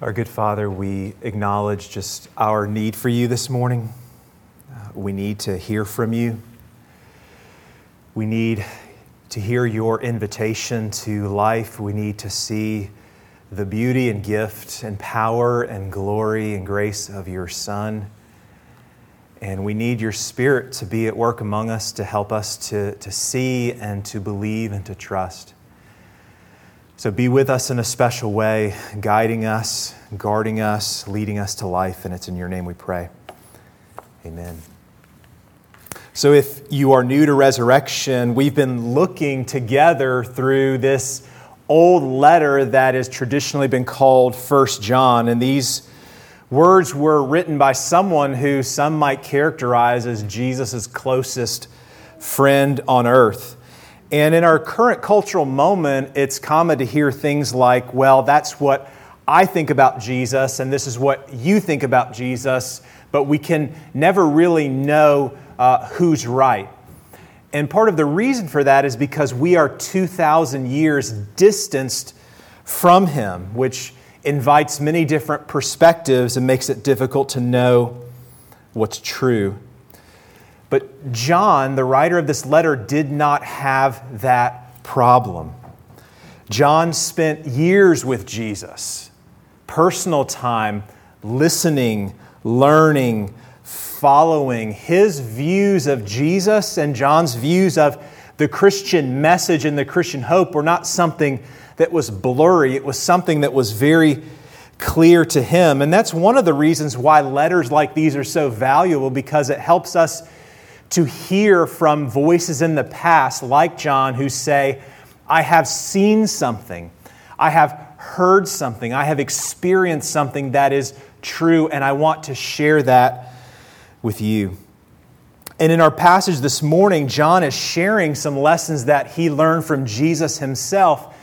Our good Father, we acknowledge just our need for you this morning. Uh, we need to hear from you. We need to hear your invitation to life. We need to see the beauty and gift and power and glory and grace of your Son. And we need your Spirit to be at work among us to help us to, to see and to believe and to trust. So be with us in a special way, guiding us, guarding us, leading us to life. And it's in your name we pray. Amen. So, if you are new to resurrection, we've been looking together through this old letter that has traditionally been called First John. And these words were written by someone who some might characterize as Jesus' closest friend on earth. And in our current cultural moment, it's common to hear things like, well, that's what I think about Jesus, and this is what you think about Jesus, but we can never really know uh, who's right. And part of the reason for that is because we are 2,000 years distanced from Him, which invites many different perspectives and makes it difficult to know what's true. But John, the writer of this letter, did not have that problem. John spent years with Jesus, personal time, listening, learning, following. His views of Jesus and John's views of the Christian message and the Christian hope were not something that was blurry, it was something that was very clear to him. And that's one of the reasons why letters like these are so valuable because it helps us to hear from voices in the past, like John, who say, I have seen something, I have heard something, I have experienced something that is true, and I want to share that with you. And in our passage this morning, John is sharing some lessons that he learned from Jesus himself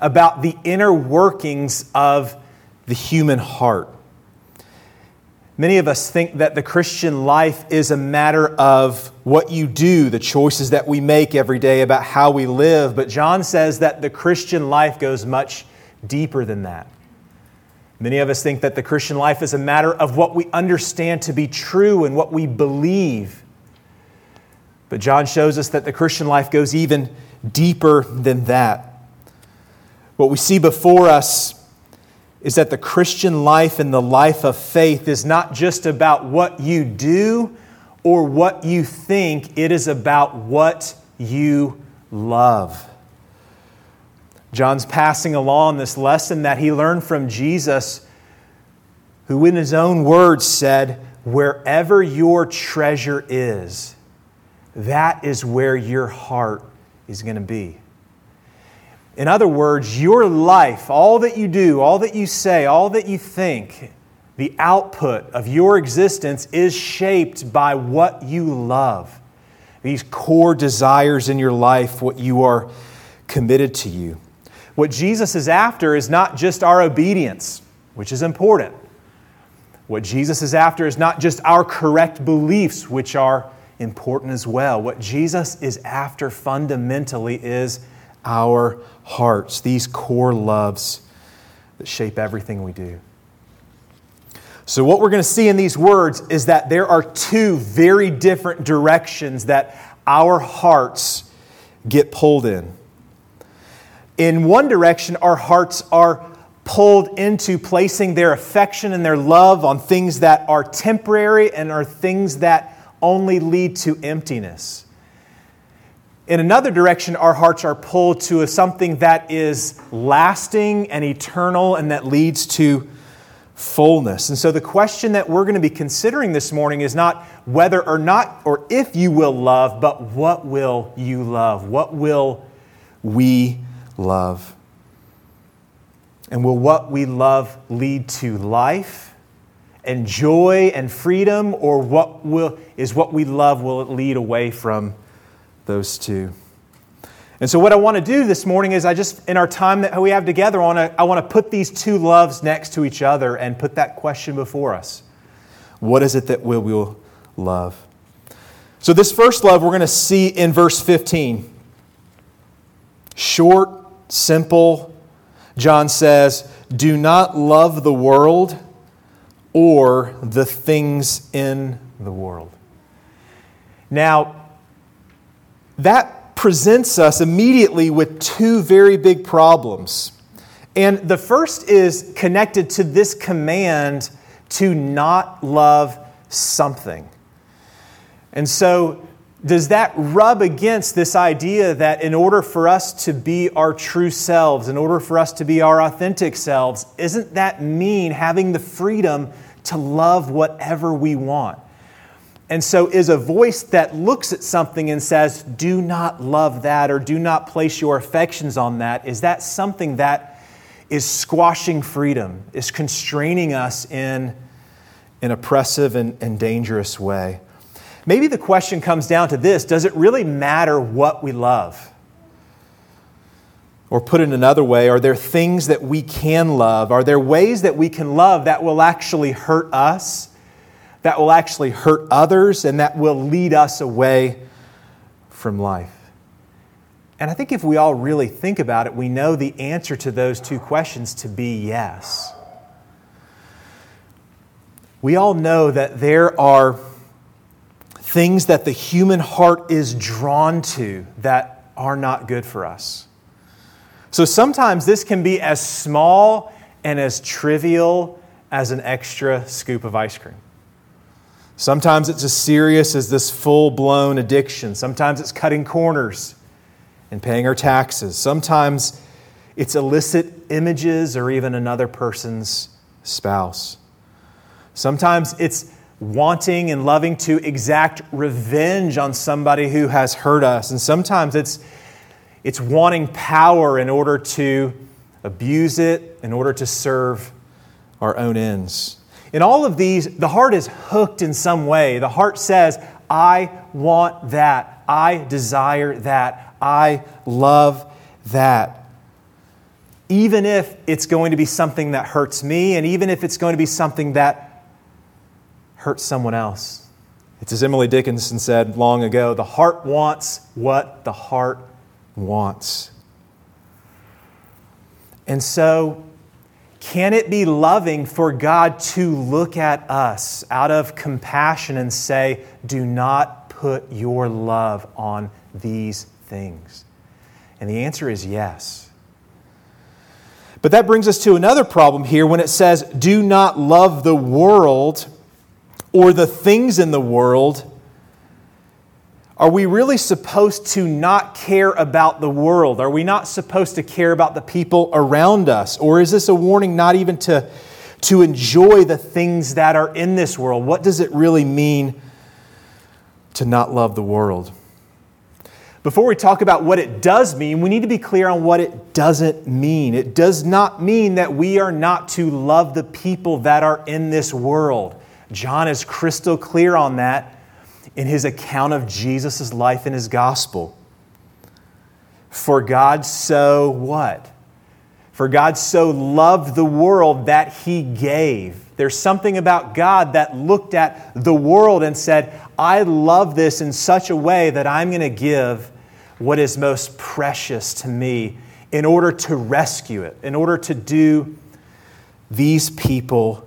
about the inner workings of the human heart. Many of us think that the Christian life is a matter of what you do, the choices that we make every day about how we live. But John says that the Christian life goes much deeper than that. Many of us think that the Christian life is a matter of what we understand to be true and what we believe. But John shows us that the Christian life goes even deeper than that. What we see before us is that the Christian life and the life of faith is not just about what you do or what you think, it is about what you love. John's passing along this lesson that he learned from Jesus, who, in his own words, said, Wherever your treasure is, that is where your heart is going to be. In other words, your life, all that you do, all that you say, all that you think, the output of your existence is shaped by what you love. These core desires in your life, what you are committed to you. What Jesus is after is not just our obedience, which is important. What Jesus is after is not just our correct beliefs, which are important as well. What Jesus is after fundamentally is our hearts, these core loves that shape everything we do. So, what we're going to see in these words is that there are two very different directions that our hearts get pulled in. In one direction, our hearts are pulled into placing their affection and their love on things that are temporary and are things that only lead to emptiness. In another direction, our hearts are pulled to something that is lasting and eternal and that leads to fullness. And so, the question that we're going to be considering this morning is not whether or not or if you will love, but what will you love? What will we love? And will what we love lead to life and joy and freedom, or what will, is what we love, will it lead away from those two. And so, what I want to do this morning is, I just, in our time that we have together, I want to, I want to put these two loves next to each other and put that question before us. What is it that we will love? So, this first love we're going to see in verse 15. Short, simple. John says, Do not love the world or the things in the world. Now, that presents us immediately with two very big problems. And the first is connected to this command to not love something. And so, does that rub against this idea that in order for us to be our true selves, in order for us to be our authentic selves, isn't that mean having the freedom to love whatever we want? And so, is a voice that looks at something and says, do not love that or do not place your affections on that, is that something that is squashing freedom, is constraining us in an oppressive and, and dangerous way? Maybe the question comes down to this Does it really matter what we love? Or put it another way, are there things that we can love? Are there ways that we can love that will actually hurt us, that will actually hurt others, and that will lead us away from life? And I think if we all really think about it, we know the answer to those two questions to be yes. We all know that there are things that the human heart is drawn to that are not good for us. So sometimes this can be as small and as trivial as an extra scoop of ice cream. Sometimes it's as serious as this full blown addiction. Sometimes it's cutting corners and paying our taxes. Sometimes it's illicit images or even another person's spouse. Sometimes it's wanting and loving to exact revenge on somebody who has hurt us. And sometimes it's, it's wanting power in order to abuse it, in order to serve our own ends. In all of these, the heart is hooked in some way. The heart says, I want that. I desire that. I love that. Even if it's going to be something that hurts me, and even if it's going to be something that hurts someone else. It's as Emily Dickinson said long ago the heart wants what the heart wants. And so, can it be loving for God to look at us out of compassion and say, Do not put your love on these things? And the answer is yes. But that brings us to another problem here when it says, Do not love the world or the things in the world, are we really supposed to not care about the world? Are we not supposed to care about the people around us? Or is this a warning not even to, to enjoy the things that are in this world? What does it really mean to not love the world? Before we talk about what it does mean, we need to be clear on what it doesn't mean. It does not mean that we are not to love the people that are in this world. John is crystal clear on that in his account of Jesus' life in his gospel. For God so what? For God so loved the world that he gave. There's something about God that looked at the world and said, I love this in such a way that I'm going to give what is most precious to me in order to rescue it, in order to do these people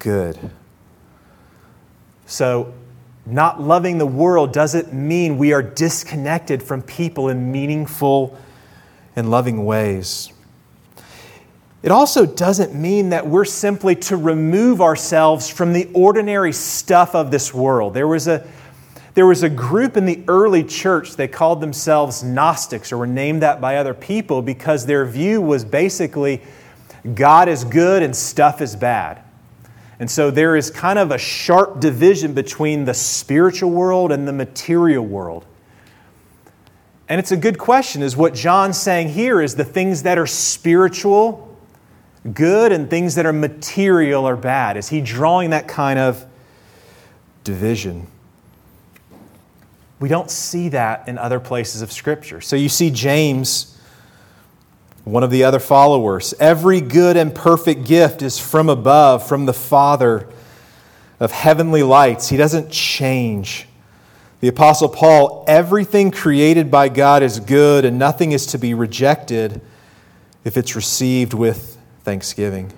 good. So, not loving the world doesn't mean we are disconnected from people in meaningful and loving ways. It also doesn't mean that we're simply to remove ourselves from the ordinary stuff of this world. There was a, there was a group in the early church, they called themselves Gnostics, or were named that by other people because their view was basically God is good and stuff is bad. And so there is kind of a sharp division between the spiritual world and the material world. And it's a good question is what John's saying here is the things that are spiritual good and things that are material are bad. Is he drawing that kind of division? We don't see that in other places of Scripture. So you see James one of the other followers. Every good and perfect gift is from above, from the Father of heavenly lights. He doesn't change. The Apostle Paul, everything created by God is good, and nothing is to be rejected if it's received with Thanksgiving.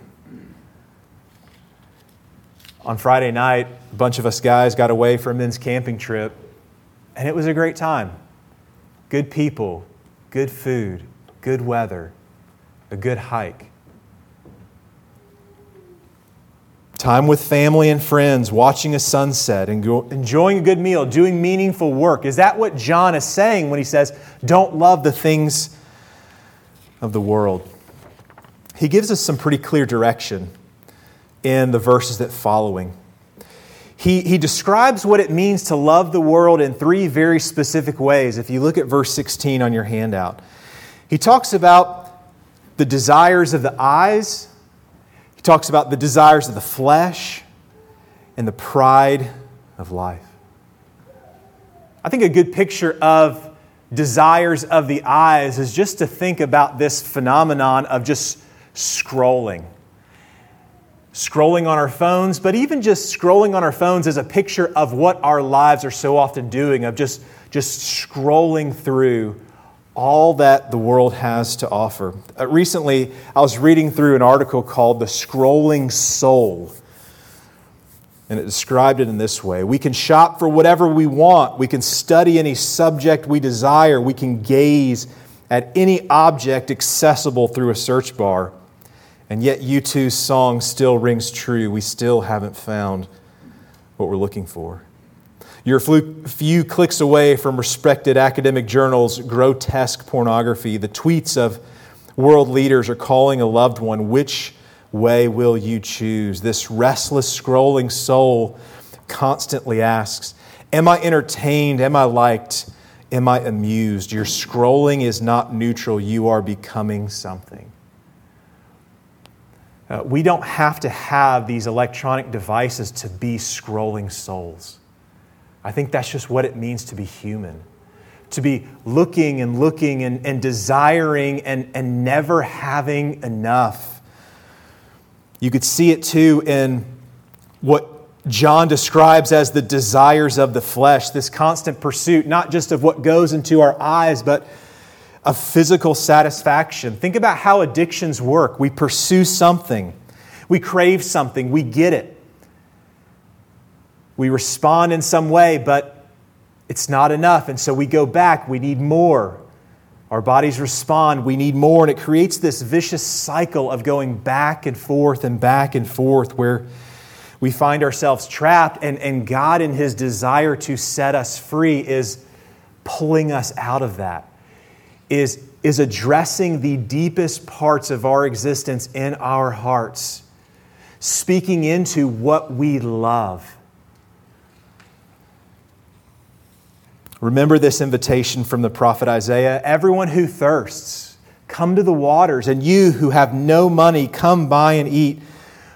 On Friday night, a bunch of us guys got away for a men's camping trip, and it was a great time. Good people, good food, good weather, a good hike. Time with family and friends, watching a sunset, and enjoying a good meal, doing meaningful work. Is that what John is saying when he says, don't love the things of the world? He gives us some pretty clear direction in the verses that following. He, he describes what it means to love the world in three very specific ways. If you look at verse 16 on your handout, he talks about the desires of the eyes, he talks about the desires of the flesh and the pride of life. I think a good picture of desires of the eyes is just to think about this phenomenon of just scrolling. Scrolling on our phones, but even just scrolling on our phones is a picture of what our lives are so often doing, of just, just scrolling through all that the world has to offer. Uh, recently, I was reading through an article called The Scrolling Soul, and it described it in this way We can shop for whatever we want, we can study any subject we desire, we can gaze at any object accessible through a search bar. And yet, U2's song still rings true. We still haven't found what we're looking for. You're a few clicks away from respected academic journals' grotesque pornography. The tweets of world leaders are calling a loved one, Which way will you choose? This restless, scrolling soul constantly asks, Am I entertained? Am I liked? Am I amused? Your scrolling is not neutral, you are becoming something. Uh, we don't have to have these electronic devices to be scrolling souls. I think that's just what it means to be human. To be looking and looking and, and desiring and, and never having enough. You could see it too in what John describes as the desires of the flesh, this constant pursuit, not just of what goes into our eyes, but of physical satisfaction. Think about how addictions work. We pursue something, we crave something, we get it. We respond in some way, but it's not enough. And so we go back. We need more. Our bodies respond. We need more. And it creates this vicious cycle of going back and forth and back and forth where we find ourselves trapped. And, and God, in His desire to set us free, is pulling us out of that, is, is addressing the deepest parts of our existence in our hearts, speaking into what we love Remember this invitation from the prophet Isaiah Everyone who thirsts, come to the waters, and you who have no money, come buy and eat.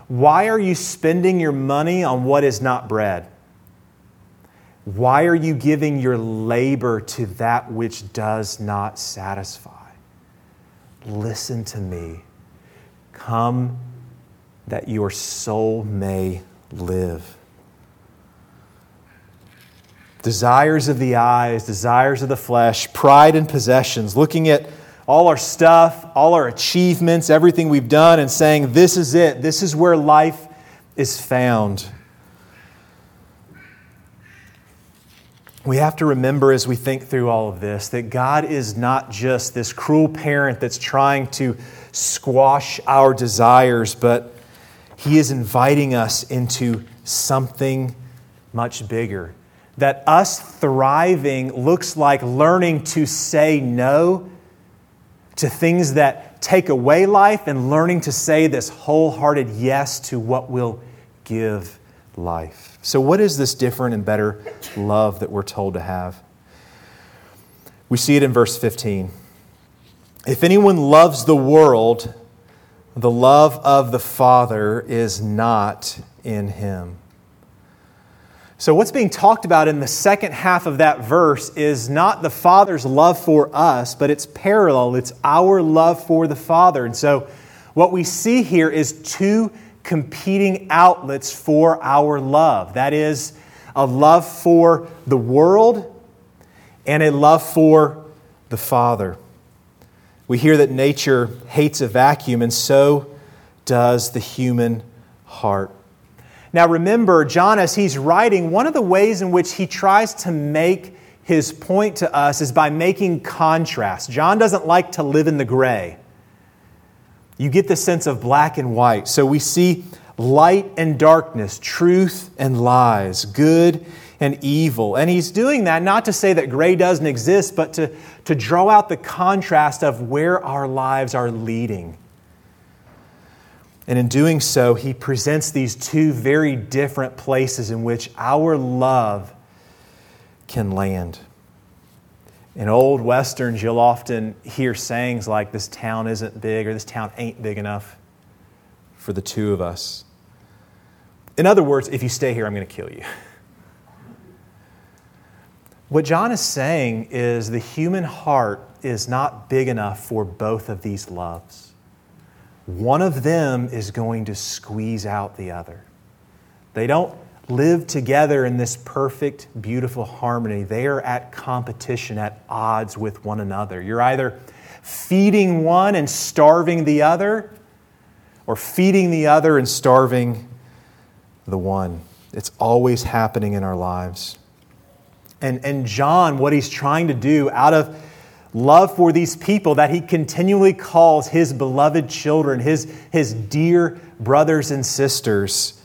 Why are you spending your money on what is not bread? Why are you giving your labor to that which does not satisfy? Listen to me. Come that your soul may live desires of the eyes, desires of the flesh, pride and possessions, looking at all our stuff, all our achievements, everything we've done, and saying, This is it. This is where life is found. We have to remember as we think through all of this that God is not just this cruel parent that's trying to squash our desires, but He is inviting us into something much bigger that us thriving looks like learning to say no to things that take away life and learning to say this wholehearted yes to what will give life. So, what is this different and better love that we're told to have? We see it in verse 15. If anyone loves the world, the love of the Father is not in him. So, what's being talked about in the second half of that verse is not the Father's love for us, but it's parallel. It's our love for the Father. And so, what we see here is two competing outlets for our love that is, a love for the world and a love for the Father. We hear that nature hates a vacuum, and so does the human heart. Now remember, John, as he's writing, one of the ways in which he tries to make his point to us is by making contrast. John doesn't like to live in the gray. You get the sense of black and white. So we see light and darkness, truth and lies, good and evil. And he's doing that not to say that gray doesn't exist, but to, to draw out the contrast of where our lives are leading. And in doing so, he presents these two very different places in which our love can land. In old westerns, you'll often hear sayings like, This town isn't big, or this town ain't big enough for the two of us. In other words, if you stay here, I'm going to kill you. What John is saying is the human heart is not big enough for both of these loves. One of them is going to squeeze out the other. They don't live together in this perfect, beautiful harmony. They are at competition, at odds with one another. You're either feeding one and starving the other, or feeding the other and starving the one. It's always happening in our lives. And, and John, what he's trying to do out of love for these people that he continually calls his beloved children, his, his dear brothers and sisters,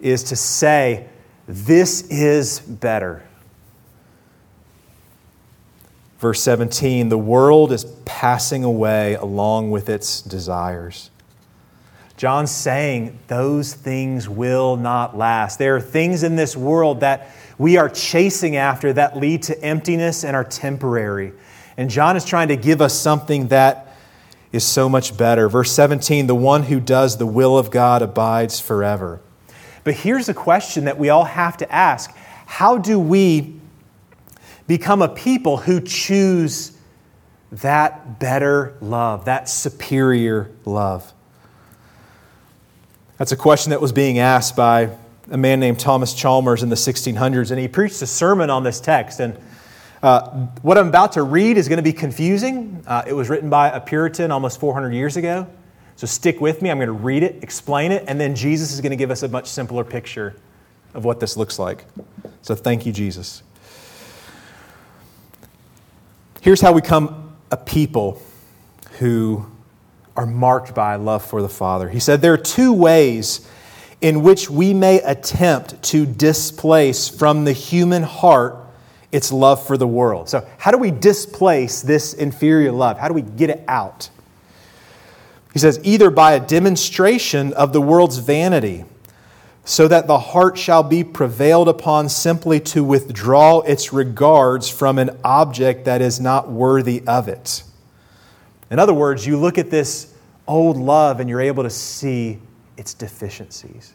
is to say, This is better. Verse 17 the world is passing away along with its desires. John's saying those things will not last. There are things in this world that we are chasing after that lead to emptiness and are temporary. And John is trying to give us something that is so much better. Verse 17 the one who does the will of God abides forever. But here's a question that we all have to ask How do we become a people who choose that better love, that superior love? That's a question that was being asked by a man named Thomas Chalmers in the 1600s, and he preached a sermon on this text. And uh, what I'm about to read is going to be confusing. Uh, it was written by a Puritan almost 400 years ago. So stick with me. I'm going to read it, explain it, and then Jesus is going to give us a much simpler picture of what this looks like. So thank you, Jesus. Here's how we come a people who are marked by love for the Father. He said there are two ways in which we may attempt to displace from the human heart its love for the world. So, how do we displace this inferior love? How do we get it out? He says, either by a demonstration of the world's vanity, so that the heart shall be prevailed upon simply to withdraw its regards from an object that is not worthy of it. In other words, you look at this old love and you're able to see its deficiencies,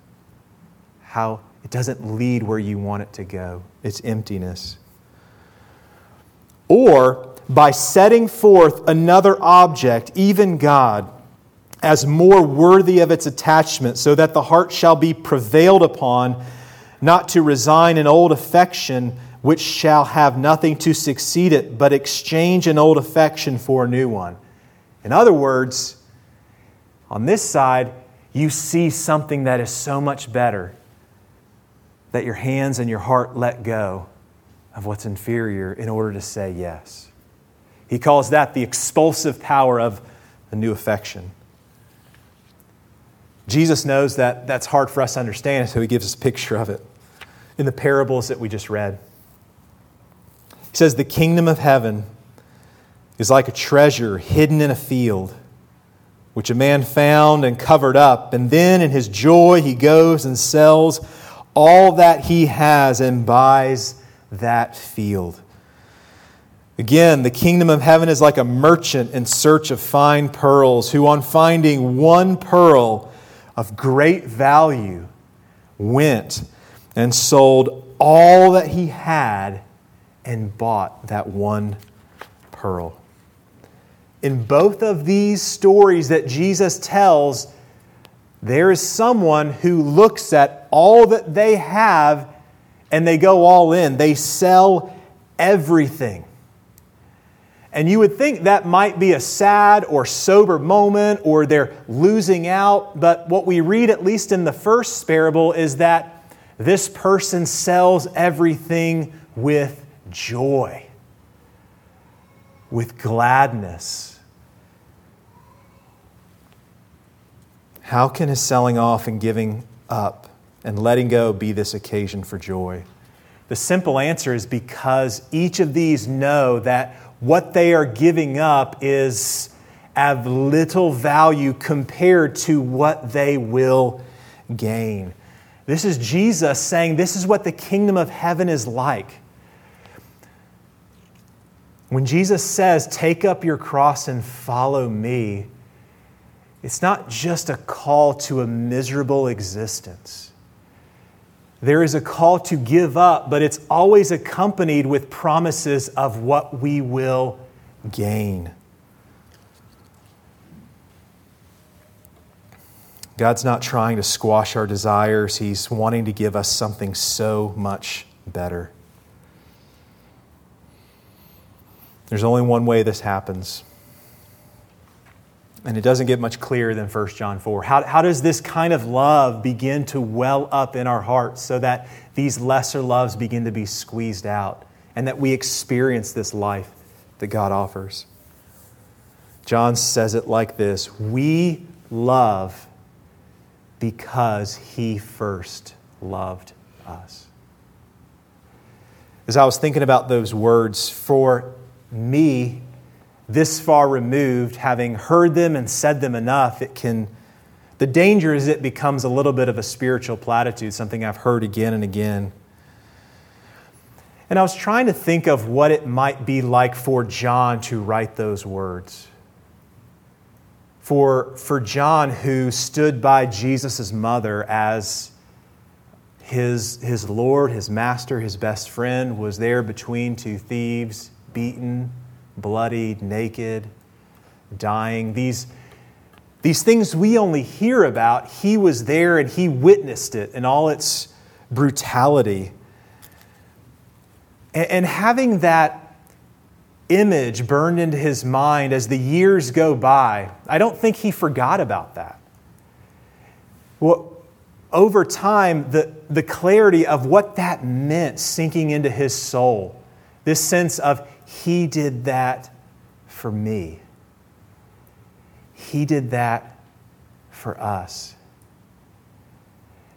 how it doesn't lead where you want it to go, its emptiness or by setting forth another object, even God, as more worthy of its attachment, so that the heart shall be prevailed upon, not to resign an old affection which shall have nothing to succeed it, but exchange an old affection for a new one. In other words, on this side, you see something that is so much better that your hands and your heart let go of what's inferior in order to say yes. He calls that the expulsive power of a new affection. Jesus knows that that's hard for us to understand, so he gives us a picture of it in the parables that we just read. He says, The kingdom of heaven is like a treasure hidden in a field, which a man found and covered up. And then in his joy, he goes and sells all that he has and buys that field. Again, the kingdom of heaven is like a merchant in search of fine pearls, who, on finding one pearl of great value, went and sold all that he had and bought that one pearl. In both of these stories that Jesus tells, there is someone who looks at all that they have and they go all in. They sell everything. And you would think that might be a sad or sober moment or they're losing out. But what we read, at least in the first parable, is that this person sells everything with joy, with gladness. How can his selling off and giving up and letting go be this occasion for joy? The simple answer is because each of these know that what they are giving up is of little value compared to what they will gain. This is Jesus saying, This is what the kingdom of heaven is like. When Jesus says, Take up your cross and follow me, it's not just a call to a miserable existence. There is a call to give up, but it's always accompanied with promises of what we will gain. God's not trying to squash our desires, He's wanting to give us something so much better. There's only one way this happens. And it doesn't get much clearer than 1 John 4. How, how does this kind of love begin to well up in our hearts so that these lesser loves begin to be squeezed out and that we experience this life that God offers? John says it like this We love because he first loved us. As I was thinking about those words, for me, this far removed, having heard them and said them enough, it can. The danger is it becomes a little bit of a spiritual platitude, something I've heard again and again. And I was trying to think of what it might be like for John to write those words. For, for John, who stood by Jesus' mother as his, his Lord, his master, his best friend, was there between two thieves, beaten, bloodied, naked, dying. These, these things we only hear about, he was there and he witnessed it in all its brutality. And, and having that image burned into his mind as the years go by, I don't think he forgot about that. Well, over time, the, the clarity of what that meant sinking into his soul, this sense of he did that for me. He did that for us.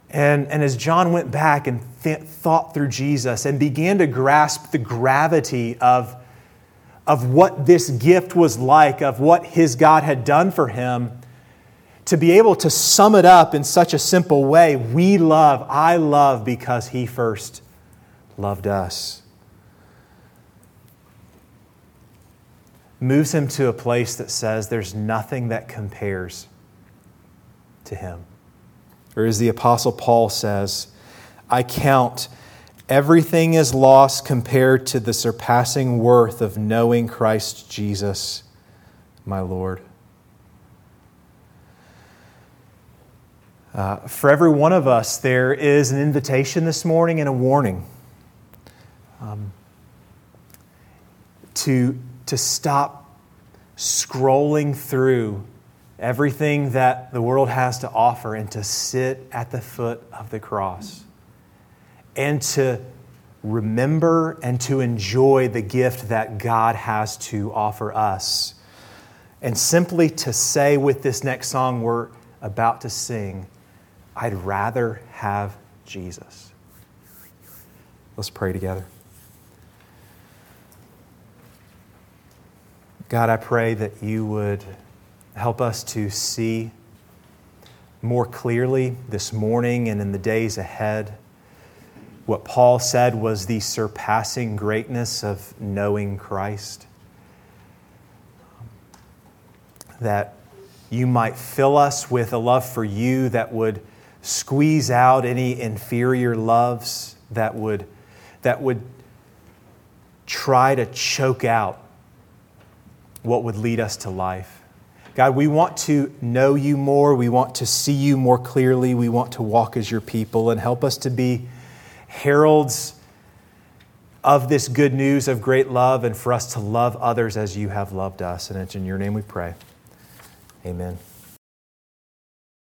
And, and as John went back and th- thought through Jesus and began to grasp the gravity of, of what this gift was like, of what his God had done for him, to be able to sum it up in such a simple way we love, I love because he first loved us. Moves him to a place that says there's nothing that compares to him. Or as the Apostle Paul says, I count everything as loss compared to the surpassing worth of knowing Christ Jesus, my Lord. Uh, for every one of us, there is an invitation this morning and a warning um, to to stop scrolling through everything that the world has to offer and to sit at the foot of the cross and to remember and to enjoy the gift that God has to offer us. And simply to say with this next song we're about to sing, I'd rather have Jesus. Let's pray together. God, I pray that you would help us to see more clearly this morning and in the days ahead what Paul said was the surpassing greatness of knowing Christ. That you might fill us with a love for you that would squeeze out any inferior loves, that would, that would try to choke out what would lead us to life. God, we want to know you more. We want to see you more clearly. We want to walk as your people and help us to be heralds of this good news of great love and for us to love others as you have loved us. And it's in your name we pray. Amen.